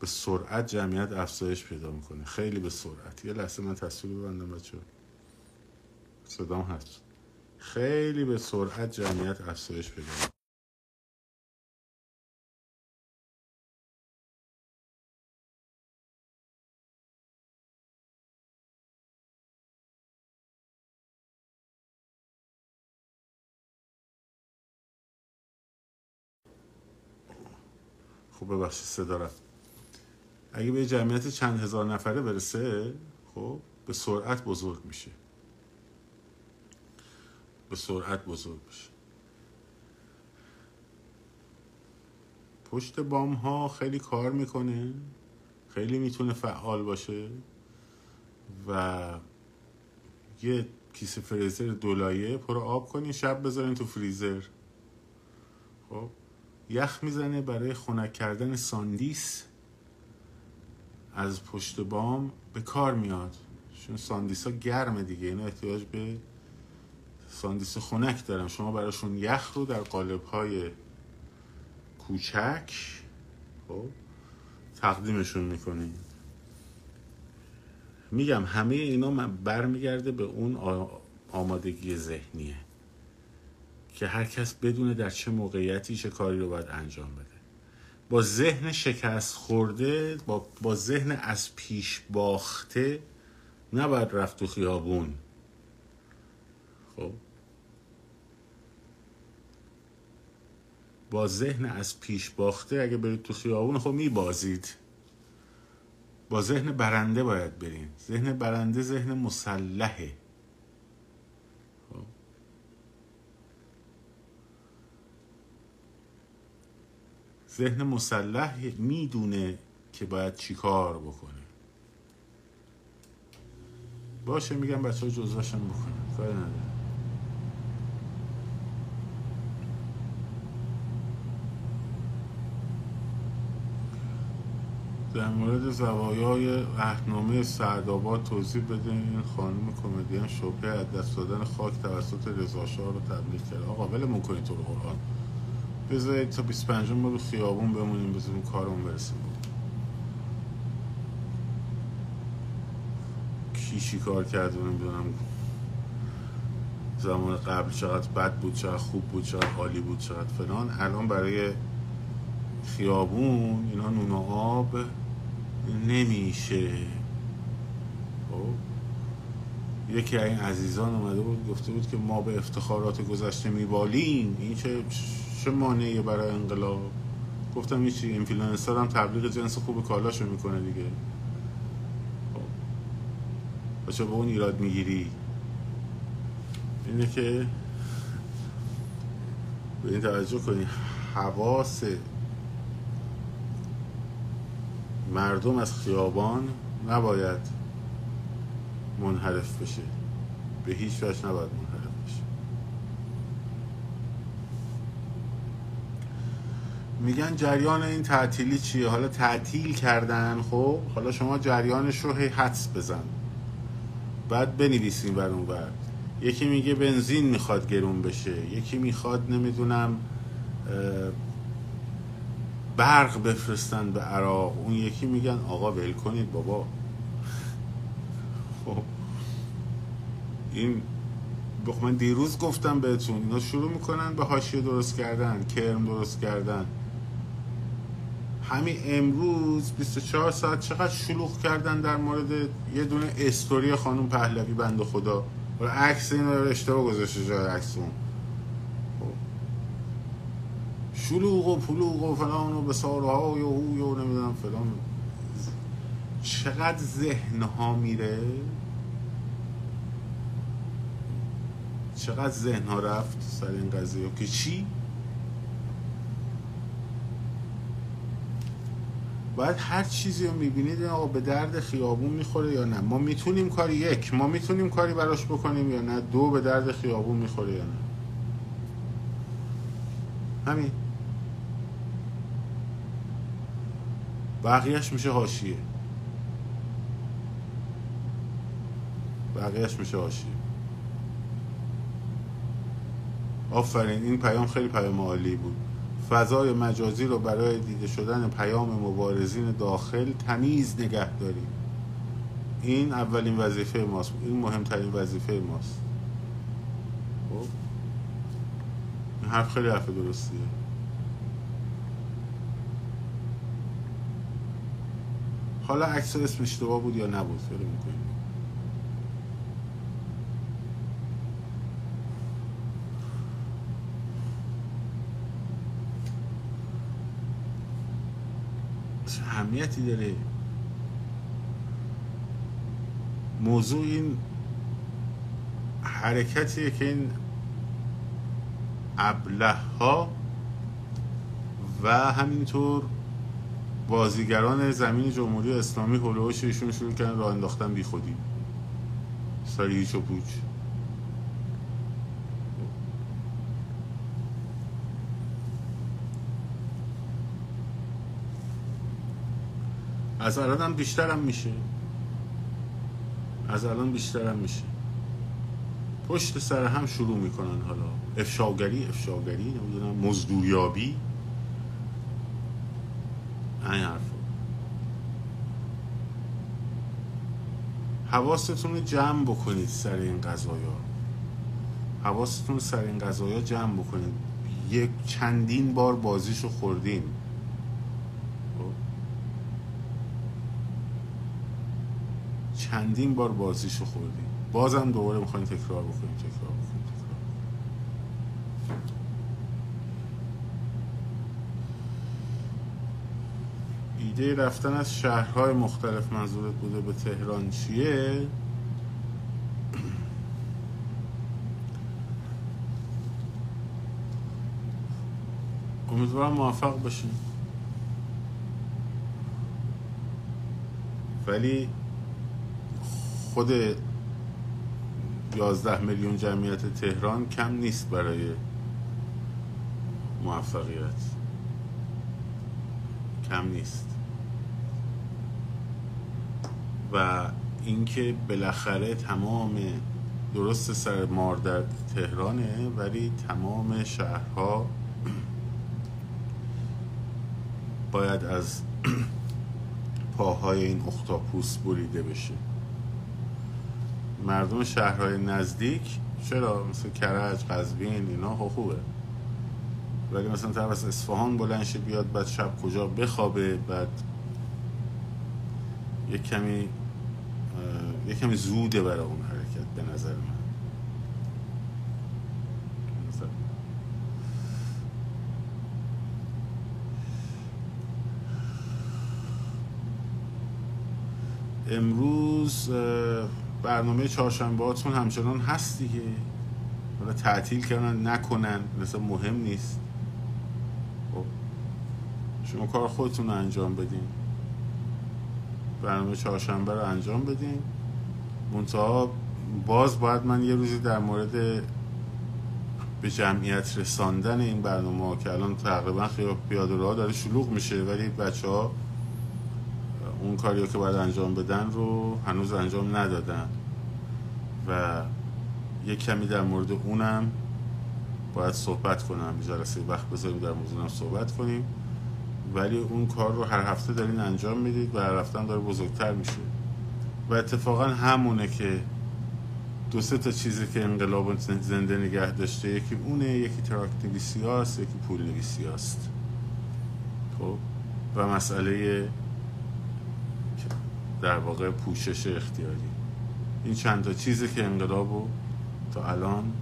به سرعت جمعیت افزایش پیدا می‌کنه. خیلی به سرعت. یه لحظه من تصویر ببندم بچه صدام هست. خیلی به سرعت جمعیت افزایش پیدا می‌کنه. ببخشید صدا رفت. اگه به جمعیت چند هزار نفره برسه خب به سرعت بزرگ میشه. به سرعت بزرگ میشه. پشت بام ها خیلی کار می‌کنه. خیلی می‌تونه فعال باشه. و یه کیسه فریزر دولایه پر آب کنین شب بذارین تو فریزر. خب یخ می‌زنه برای خنک کردن ساندیس از پشت بام به کار میاد. چون ساندیس ها گرمه دیگه اینا احتیاج به ساندیس خنک دارن. شما براشون یخ رو در قالب های کوچک خب تقدیمشون می‌کنیم میگم همه اینا برمیگرده به اون آمادگی ذهنیه. که هر کس بدونه در چه موقعیتی چه کاری رو باید انجام بده. با ذهن شکست خورده با, با ذهن از پیش باخته نباید رفت تو خیابون. خب؟ با ذهن از پیش باخته اگه برید تو خیابون خب میبازید. با ذهن برنده باید برین. ذهن برنده ذهن مسلحه. ذهن مسلح می‌دونه که باید چیکار بکنه. باشه میگم بچه ها جزواشم بکنه کاری نداره در مورد زوایای اهنامه سرداباد توضیح بده. این خانم کمدین شبه از دست دادن خاک توسط رضا رو تبلیغ کرد آقا ولمون کنید تو قرآن. بذارید تا 25 ما رو خیابون بمونیم بذاریم کارمون برسیم کی کار کرد و نمی‌دونم. زمان قبل چقدر بد بود چقدر خوب بود چقدر عالی بود چقدر فلان. الان برای خیابون اینا نون آب نمیشه. خب؟ یکی این عزیزان اومده بود گفته بود که ما به افتخارات گذشته میبالیم. این چه چه مانعی برای انقلاب؟ گفتم این چی اینفلوئنسر هم تبلیغ جنس خوب کالاشو می‌کنه دیگه. خب. چه به اون ایراد می‌گیری. اینه که به این توجه کنی حواس مردم از خیابان نباید منحرف بشه. به هیچ وجه نباید منحرف بشه میگن جریان این تعطیلی چیه؟ حالا تعطیل کردن خب؟ حالا شما جریانش رو هی حدس بزن. بعد بنویسیم بر اون بر یکی میگه بنزین می‌خواد گرون بشه. یکی می‌خواد نمی‌دونم برق بفرستن به عراق. اون یکی میگن آقا ول کنید بابا. خب. این من دیروز گفتم بهتون اینا شروع می‌کنن به حاشیه درست کردن کرم درست کردن. همین امروز 24 ساعت چقدر شلوغ کردن در مورد یه دونه استوری خانم پهلوی بند خدا. عکس این رو اشتباه گذاشته جای عکس اون. شلوغ و پلوغ و فلان و بسارهای و هوی و نمی‌دونم فلان. چقدر ذهن ها میره؟ چقدر ذهن رفت سر این قضیه؟ که چی؟ باید هر چیزی رو می‌بینید آقا به درد خیابون می‌خوره یا نه؟ ما می‌تونیم کاری یک ما می‌تونیم کاری براش بکنیم یا نه؟ دو به درد خیابون می‌خوره یا نه؟ همین. بقیهش میشه حاشیه. بقیهش میشه حاشیه. آفرین این پیام خیلی پیام عالی بود. فضای مجازی رو برای دیده شدن پیام مبارزین داخل تمیز نگه داریم. این اولین وظیفه ماست. این مهمترین وظیفه ماست. خب؟ این حرف خیلی حرف درستیه. حالا عکس اسم اشتباه بود یا نبود؟ فکر می‌کنیم چه اهمیتی داره. موضوع این حرکتیه که این ابله ها و همینطور بازیگران زمین جمهوری اسلامی هلوش ایشون شروع کردن راه انداختن بی خودی سری هیچ و پوچ. از الان هم بیشتر هم میشه. از الان بیشتر هم میشه. پشت سر هم شروع می‌کنن حالا. افشاگری افشاگری نمی‌دونم مزدوریابی. این حرف حواستون رو جمع بکنید سر این قضایا. حواستون سر این قضایا جمع بکنید. یک چندین بار بازیشو خوردیم چندین بار بازیشو خوردیم. بازم دوباره می‌خواین تکرار بکنیم تکرار بکنیم تکرار ایده رفتن از شهرهای مختلف منظورت بوده به تهران چیه؟ امیدوارم موفق باشین. ولی خود یازده میلیون جمعیت تهران کم نیست برای موفقیت. کم نیست. و اینکه بالاخره تمام درست سر مار در تهرانه ولی تمام شهرها باید از پاهای این اختاپوس بریده بشه. مردم شهرهای نزدیک چرا مثل کرج قزوین اینا خوبه. ولی مثلا طرف از اصفهان بلند شه بیاد بعد شب کجا بخوابه بعد یک کمی یک کمی زوده برای اون حرکت به نظر من. امروز برنامه چهارشنبه هاتون همچنان هست دیگه. حالا تعطیل کردن نکنن مثلا مهم نیست. خب شما کار خودتون رو انجام بدین. برنامه چهارشنبه رو انجام بدین. منتها باز باید من یه روزی در مورد به جمعیت رساندن این برنامه ها که الان تقریبا خیلی پیاده راه داره شلوغ میشه ولی بچه ها اون کاری که باید انجام بدن رو هنوز انجام ندادن. و یک کمی در مورد اونم باید صحبت کنم. جلسه وقت بذاریم در موضوع صحبت کنیم. ولی اون کار رو هر هفته دارین انجام می‌دید و هر هفته داره بزرگتر میشه. و اتفاقا همونه که دو سه تا چیزی که انقلاب زنده نگه داشته یکی اونه یکی تراک نویسی یکی پول نویسی خب؟ و مسئله در واقع پوشش اختیاری. این چند تا چیزی که انقلاب رو تا الان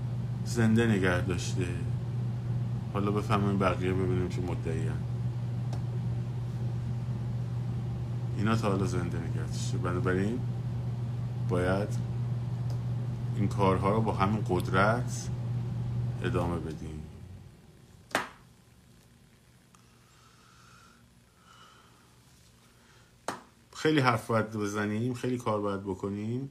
زنده نگه داشته. حالا بفهمیم بقیه ببینیم چه مدعی اینا تا حالا زنده نگه داشته. بنابراین باید این کارها رو با همین قدرت ادامه بدیم. خیلی حرف باید بزنیم خیلی کار باید بکنیم.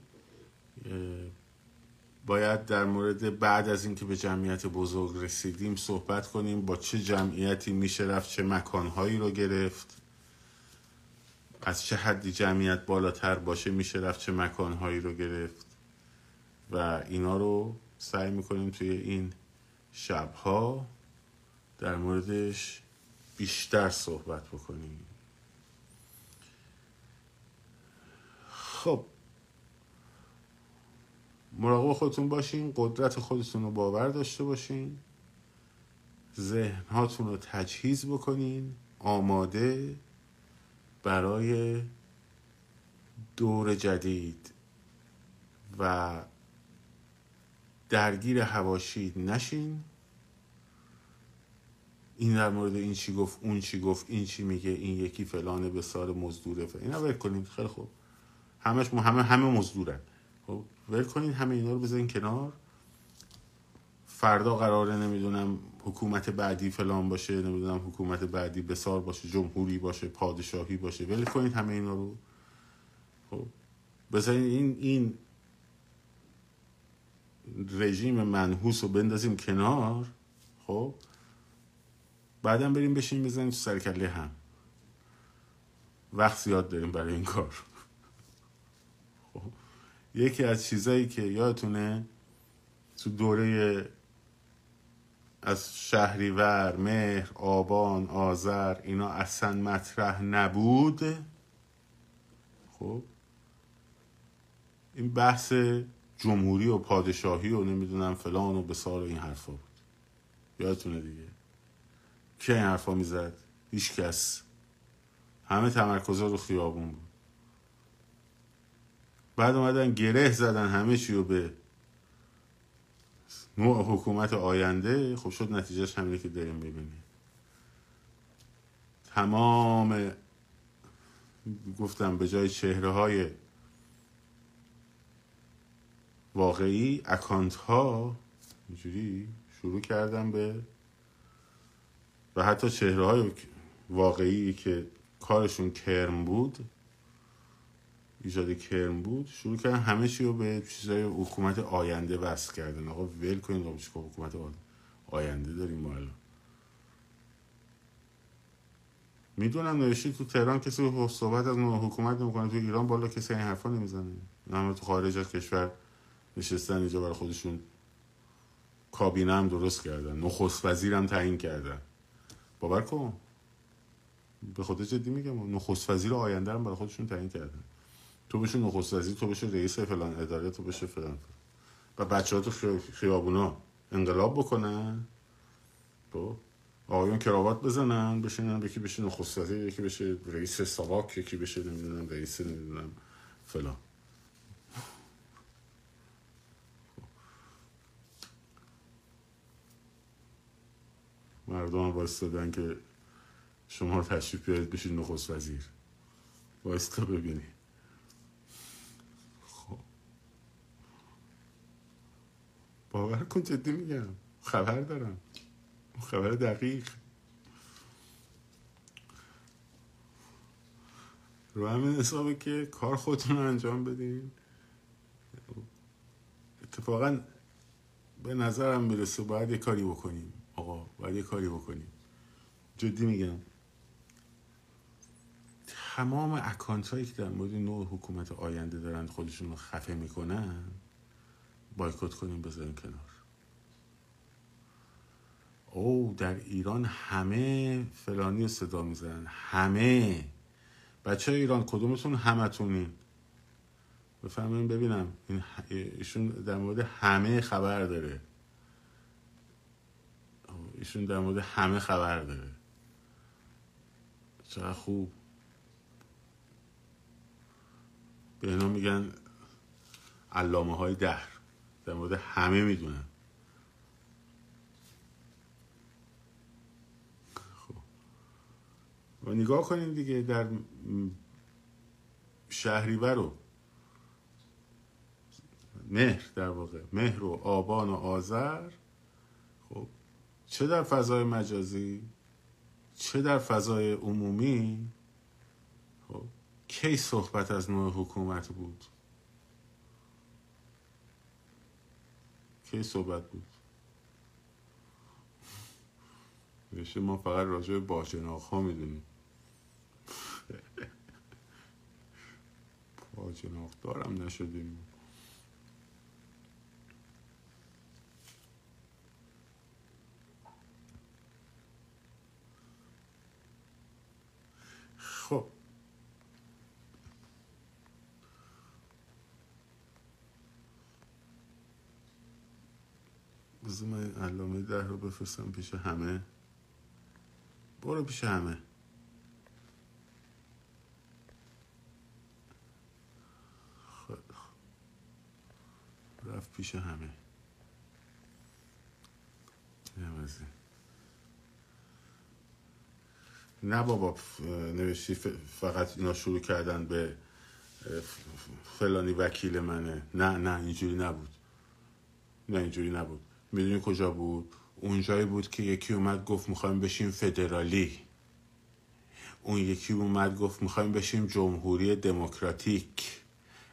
باید در مورد بعد از اینکه به جمعیت بزرگ رسیدیم صحبت کنیم با چه جمعیتی میشه رفت چه مکانهایی رو گرفت. از چه حدی جمعیت بالاتر باشه میشه رفت چه مکانهایی رو گرفت. و اینا رو سعی می‌کنیم توی این شبها در موردش بیشتر صحبت بکنیم. خب. مراقب خودتون باشین قدرت خودتون رو باور داشته باشین. ذهنهاتون رو تجهیز بکنین. آماده برای دور جدید و درگیر هواشی نشین. این در مورد این چی گفت اون چی گفت این چی میگه این یکی فلانه به سال مزدوره. اینا ول کنید خیلی خوب. همش همه همه مزدورن. خب ول کنید همه اینا رو بذارین کنار. فردا قراره نمی‌دونم حکومت بعدی فلان باشه نمی‌دونم حکومت بعدی بسار باشه جمهوری باشه پادشاهی باشه. ول کنید همه اینا رو. خب بذارین این این رژیم منحوس رو بندازیم کنار. خب بعدم بریم بشین بزنیم تو سرکله هم. وقت زیاد داریم برای این کار. یکی از چیزایی که یادتونه تو دوره از شهریور مهر آبان آذر اینا اصلا مطرح نبود. خب این بحث جمهوری و پادشاهی و نمی‌دونم فلان و بسار این حرفا بود. یادتونه دیگه؟ که این حرفا می‌زد؟ هیچ کس. همه تمرکزا رو خیابون بود. بعد اومدن گره زدن همه چی رو به نوع حکومت آینده. خب شد نتیجهش همینه که داریم ببینیم تمام گفتم به جای چهره های واقعی اکانت ها اینجوری شروع کردم به و حتی چهره های واقعی که کارشون کرم بود ایجاد کرم بود شروع کردن همه چی رو به چیزای حکومت آینده وصل کردن. آقا ول کنید آقا که حکومت آینده داریم ما الان. می‌دونم نوشتی تو تهران کسی صحبت از حکومت نمی‌کنه. تو ایران بالا کسی این حرفا نمی‌زنه. نه تو خارج از کشور نشستن اینجا برای خودشون کابینه هم درست کردن. نخست وزیرم تعیین کردن. باور کن. به خود جدی میگم. نخست وزیر آینده هم برای خودشون تعیین کردن. تو بشه نخست تو بشه رئیس فلان اداره تو بشه فلان. و بچه ها تو خیابونا انقلاب بکنن. تو آقایون کراوات بزنن بشینن یکی بشه نخست وزیر یکی بشه رئیس ساواک یکی بشه نمی‌دونم رئیس نمی‌دونم فلان. مردم وایستادن که شما رو تشریف بیارید بشید نخست وزیر وایستا ببینی خب باور کن جدی میگم. خبر دارم. خبر دقیق. رو همین حسابه که کار خودتون رو انجام بدین. اتفاقا به نظرم می‌رسه باید یه کاری بکنیم. آقا باید یه کاری بکنیم. جدی میگم. تمام اکانت هایی که در مورد نوع حکومت آینده دارن خودشون رو خفه می‌کنن بایکوت کنیم بذاریم کنار. او در ایران همه فلانی صدا می‌زنن. همه. بچه ایران کدومتون همتونین؟ بفهمین ببینم. این ایشون در مورد همه خبر داره. ایشون در مورد همه خبر داره. چقدر خوب. به اینا میگن علامه های دهر. در مورد همه می‌دونن خب. و نگاه کنیم دیگه در شهریور رو. مهر در واقع. مهر و آبان و آذر. خب. چه در فضای مجازی؟ چه در فضای عمومی؟ خب. کی صحبت از نوع حکومت بود؟ کی صحبت بود. نوشته ما فقط راجع به باجناق ها می‌دونیم. باجناق دارم نشدیم خب بذار من علامه ده رو بفرستم پیش همه. برو پیش همه. خب رفت پیش همه. نه بابا نوشتی فقط اینا شروع کردن به فلانی وکیل منه. نه نه اینجوری نبود. نه اینجوری نبود. می‌دونی کجا بود؟ اونجایی بود که یکی اومد گفت می‌خوایم بشیم فدرالی. اون یکی اومد گفت می‌خوایم بشیم جمهوری دموکراتیک.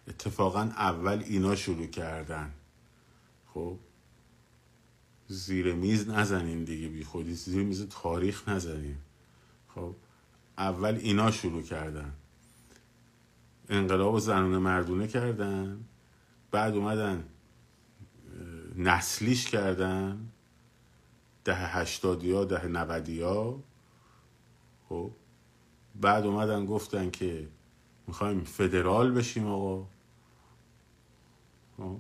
اتفاقا اول اینا شروع کردن. خب؟ زیر میز نزنین دیگه بی خودی زیر میز تاریخ نزنین. خب؟ اول اینا شروع کردن. انقلاب زنونه مردونه کردن. بعد اومدن نسلیش کردن؟ ده هشتادی ها ده نودی ها خب. بعد اومدن گفتن که می‌خوایم فدرال بشیم آقا. خب؟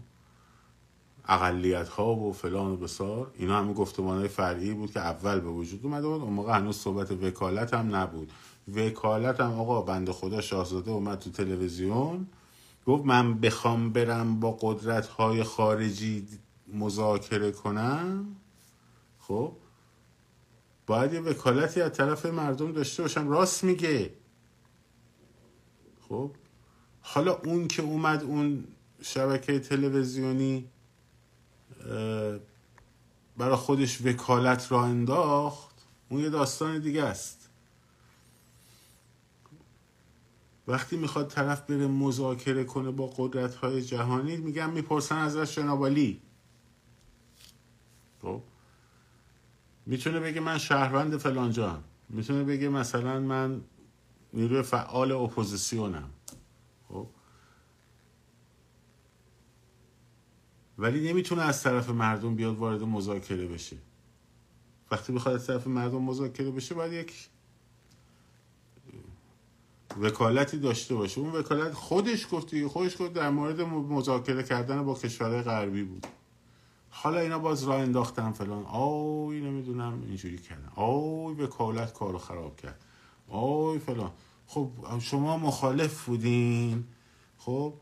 اقلیت ها و فلان و بسار. اینا همه گفتمان های فرعی بود که اول به وجود اومده بود. اون هنوز صحبت وکالت هم نبود. وکالت هم آقا بند خدا شاهزاده اومد تو تلویزیون. گفت من بخوام برم با قدرت های خارجی مذاکره کنم خب؟ باید یه وکالتی از طرف مردم داشته باشم راست میگه. خب؟ حالا اون که اومد اون شبکه تلویزیونی برای خودش وکالت را انداخت اون یه داستان دیگه است. وقتی می‌خواد طرف بره مذاکره کنه با قدرت های جهانی میگم می‌پرسن ازش جنابالی خب؟ می‌تونه بگه من شهروند فلانجا می‌تونه بگه مثلا من نیروی فعال اپوزیسیونم. خب؟ ولی نمی‌تونه از طرف مردم بیاد وارد مذاکره بشه. وقتی بخواد از طرف مردم مذاکره بشه باید یک وکالتی داشته باشه. اون وکالت خودش گفتی خودش گفت در مورد مذاکره کردن با کشورهای غربی بود. حالا اینا باز راه انداختن فلان. آی نمی‌دونم اینجوری کردن. آی وکالت کارو خراب کرد. آی فلان. خب شما مخالف بودین. خب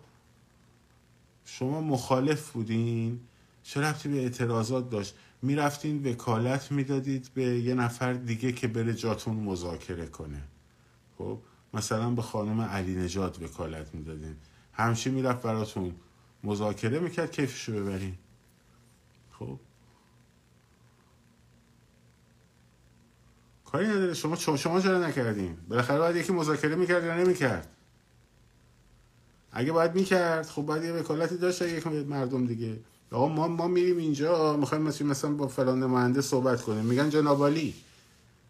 شما مخالف بودین. چه ربطی به اعتراضات داشت؟ می‌رفتین وکالت می‌دادید به یه نفر دیگه که بره جاتون مذاکره کنه. خب مثلا به خانم علی نجات وکالت می‌دادین. همشه می‌رفت براتون مذاکره می‌کرد کیفشو ببرین. خب. کاری نداره. شما شما چرا نکردین؟ بالاخره باید یکی مذاکره می‌کرد یا نمی‌کرد؟ اگه باید می‌کرد خب باید یه وکالتی داشت یک مردم دیگه. آقا ما ما میریم اینجا می‌خوایم مثلا مثلا با فلان نماینده صحبت کنیم. میگن جنابالی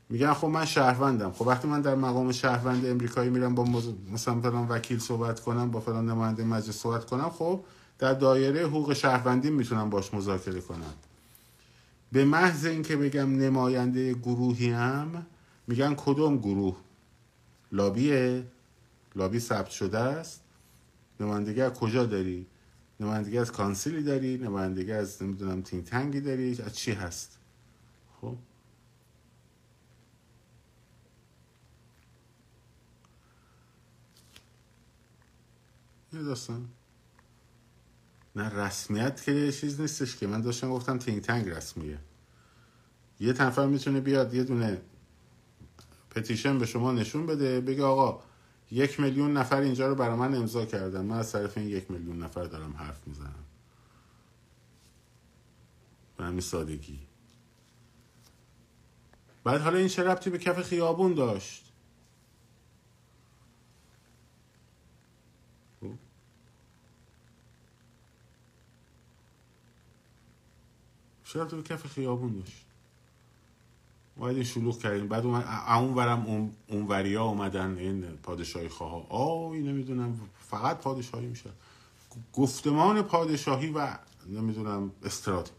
میگن خب من شهروندم. خب وقتی من در مقام شهروند امریکایی میرم با مثلا فلان وکیل صحبت کنم با فلان نماینده مجلس صحبت کنم خب در دایره حقوق شهروندی می‌تونم باش مذاکره کنم. به محض اینکه بگم نماینده گروهی هم میگن کدوم گروه؟ لابیه؟ لابی ثبت شده است. نمایندگی از کجا داری؟ نمایندگی از کانسیلی داری؟ نمایندگی از نمی‌دونم تینگ تنگی داری؟ از چی هست؟ خب. یه داستان. نه رسمیت که چیز نیستش که. من داشتم گفتم تینگ تنگ رسمیه. یه نفر می‌تونه بیاد یه دونه پتیشن به شما نشون بده بگه آقا یک میلیون نفر اینجا رو برای من امضا کردن. من از طرف این یک میلیون نفر دارم حرف می‌زنم. به همین سادگی. بعد حالا این چه ربطی به کف خیابون داشت؟ چه ربطی به کف خیابون داشت؟ باید شلوغ کردیم. بعد اون ورم اون, اون وریا اومدن این پادشاهی خواه آی نمی‌دونم. فقط پادشاهی میشه. گفتمان پادشاهی و نمی‌دونم استرات.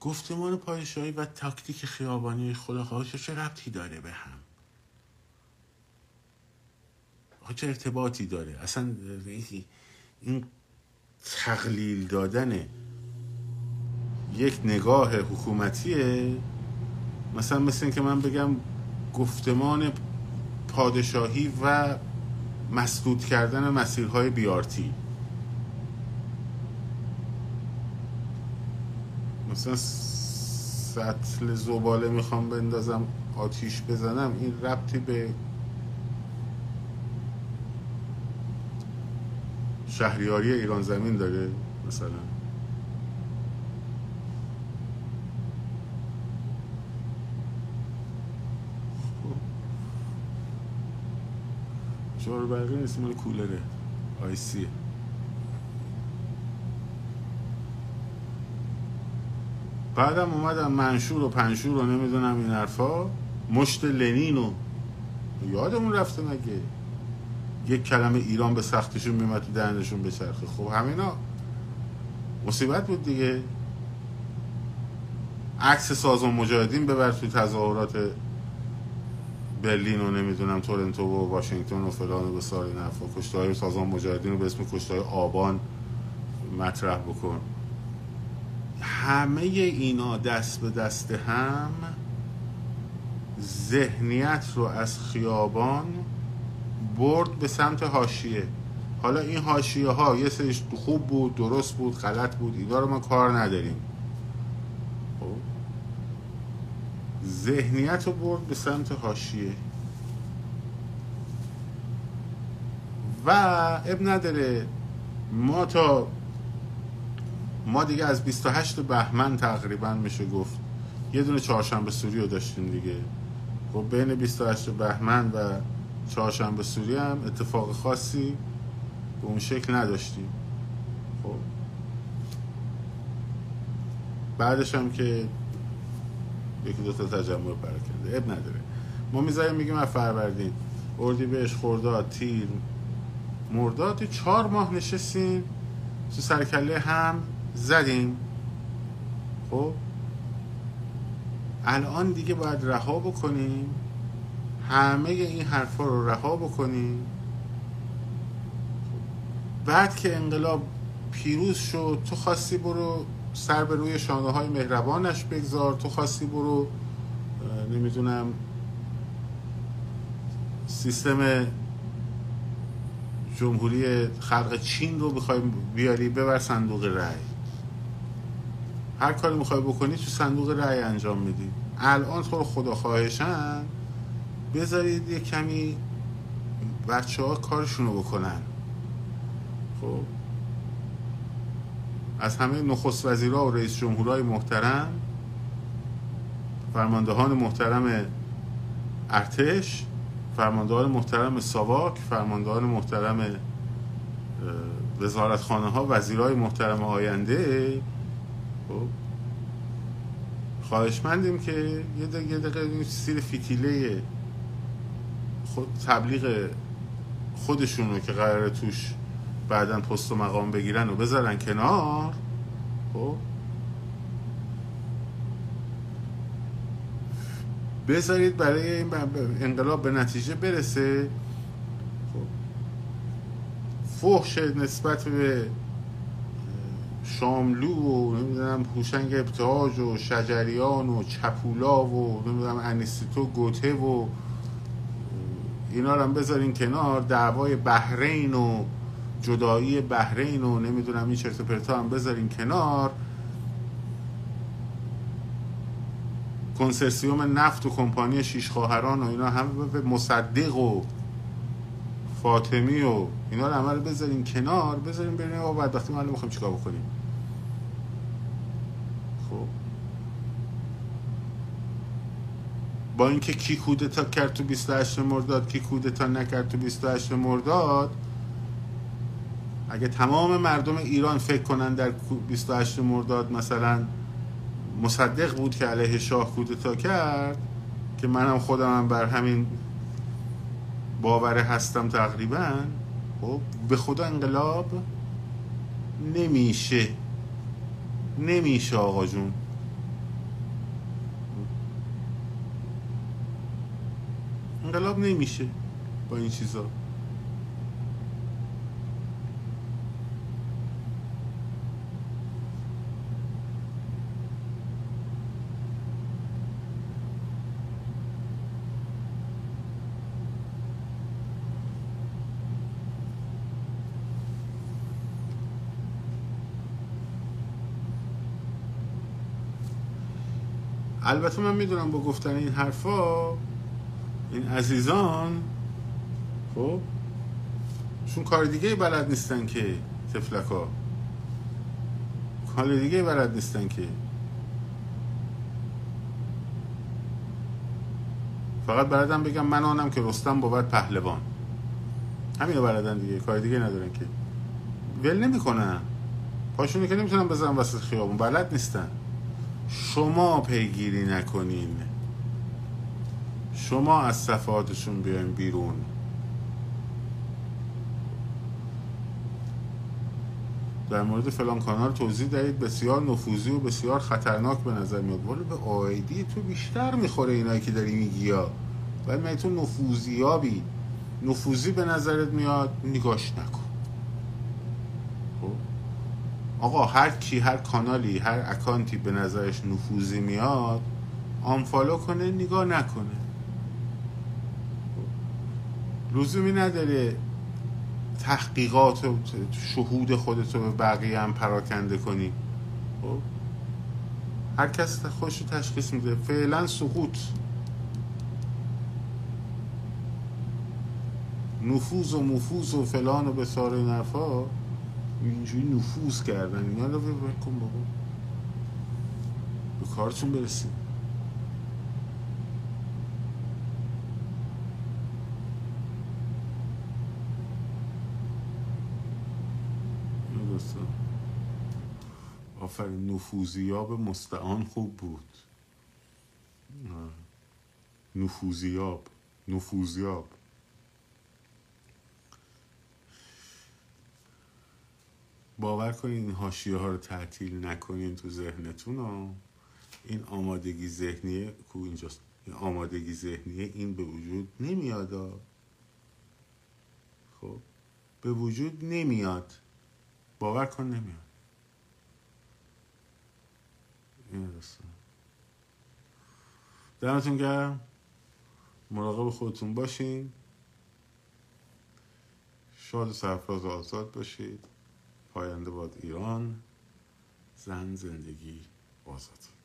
گفتمان پادشاهی و تاکتیک خیابانی خدا چه ربطی داره به هم؟ چه ارتباطی داره؟ اصلا این تقلیل دادن یک نگاه حکومتیه. مثلا مثل اینکه من بگم گفتمان پادشاهی و مسدود کردن مسیرهای بیارتی مثلا سطل زباله می‌خوام بندازم آتیش بزنم این ربطی به شهریاری ایران زمین داره مثلا. جار برقی نیست مال کولره. آیسیه بعدم اومدم منشور و پنشور و نمی‌دونم این حرفا. مشت لنین و یادمون رفته مگه؟ یک کلمه ایران به سختشون میمد تو دهنشون بچرخه. خب همینا مصیبت بود دیگه. عکس سازمان مجاهدین ببر تو تظاهرات برلین و نمی‌دونم تورنتو و واشنگتن و فلان و بسار این حرفا. کشته های سازمان مجاهدین رو به اسم کشته های آبان مطرح بکن. همه اینا دست به دست هم ذهنیت رو از خیابان برد به سمت هاشیه حالا این هاشیه ها یه سریش خوب بود درست بود غلط بود اینا رو ما کار نداریم. ذهنیت رو برد به سمت هاشیه و اب نداره ما تا ما دیگه از 28 بهمن تقریبا میشه گفت. یه دونه چهارشنبه سوری رو داشتیم دیگه. خب بین 28 بهمن و چهارشنبه سوری هم اتفاق خاصی به اون شکل نداشتیم. خب. بعدش هم که یکی دو تا تجمع کرده. اب نداره. ما می‌ذاریم میگیم از فروردین. اردی بهش خورداد تیر مرداد چهار ماه نشستیم تو سرکله هم زدیم. خب؟ الان دیگه باید رها بکنیم. همه این حرفا رو رها بکنیم. بعد که انقلاب پیروز شد تو خواستی برو سر به روی شانه های مهربانش بگذار. تو خواستی برو نمی‌دونم سیستم جمهوری خلق چین رو بخوای بیاری ببر صندوق رأی. هر کاری می‌خوای بکنی تو صندوق رأی انجام میدی. الان تو خدا خواهشن بذارید یه کمی بچه ها کارشون رو بکنن. خب از همه نخست وزیرها و رئیس جمهورهای محترم فرماندهان محترم ارتش فرماندهان محترم ساواک فرماندهان محترم وزارتخانه ها وزیرهای محترم آینده خب. خواهشمندیم که یه دقیقه, دقیقه سیر فیتیله خود تبلیغ خودشون رو که قراره توش بعدا پست و مقام بگیرن و بذارن کنار. خب؟ بذارید برای این انقلاب به نتیجه برسه. خب؟ فحش نسبت به شاملو و نمی‌دونم هوشنگ ابتهاج و شجریان و چپولا و نمی‌دونم انیستیتو گوته و اینا رو هم بذارین کنار. دعوای بحرین و جدایی بحرین و نمی‌دونم این چرت پرتا هم بذارین کنار. کنسرسیوم نفت و کمپانی شیش خواهران و اینا همه به مصدق و فاطمی و اینا رو رو بذارین کنار. بذارین ببینیم و بعد وقتی ما می‌خوایم چیکار بکنیم؟ خب. با اینکه کی کودتا کرد تو 28 مرداد کی کودتا نکرد تو 28 مرداد اگه تمام مردم ایران فکر کنن در 28 مرداد مثلا مصدق بود که علیه شاه کودتا کرد که منم خودم بر همین باوره هستم تقریبا خب به خدا انقلاب نمیشه. نمیشه آقا جون. انقلاب نمیشه با این چیزا. البته من می‌دونم با گفتن این حرفا این عزیزان خب چون کار دیگه بلد نیستن که تفلکا کار دیگه بلد نیستن که. فقط بلدم بگم من آنم که رستم بود پهلوان. همینو بلدن دیگه کار دیگه ندارن که. ول نمی‌کنن. پاشونی که نمی‌تونن بزنن وسط خیابون بلد نیستن. شما پیگیری نکنین. شما از صفحاتشون بیاین بیرون. در مورد فلان کانال توضیح دهید. بسیار نفوذی و بسیار خطرناک به نظر میاد. ولی به آیدی تو بیشتر می‌خوره اینایی که داری میگی ها. ولی من تو نفوذیابی. نفوذی به نظرت میاد. نگاش نکن. آقا هر کی هر کانالی هر اکانتی به نظرش نفوذی میاد آنفالو کنه نگاه نکنه. لزومی نداره تحقیقات و شهود خودت رو به بقیه هم پراکنده کنی. خب؟ هر کس خوش رو تشخیص میده. فعلا سقوط. نفوذ و مفوذ و فلان و بسار نفا اینجوری نفوذ کردن. اینا رو بکن بابا. به کارتون برسید آفرین نفوذیاب مستعان خوب بود. نفوذیاب. نفوذیاب. باور کنین این حاشیه ها رو تعطیل نکنین تو ذهنتون ها این آمادگی ذهنیه کو اینجاست. این آمادگی ذهنیه این به وجود نمیاد. خب به وجود نمیاد. باور کن نمیاد. این دمتون گرم. مراقب خودتون باشین. شاد و سرفراز آزاد باشید. پاینده باد ایران زن زندگی آزاد.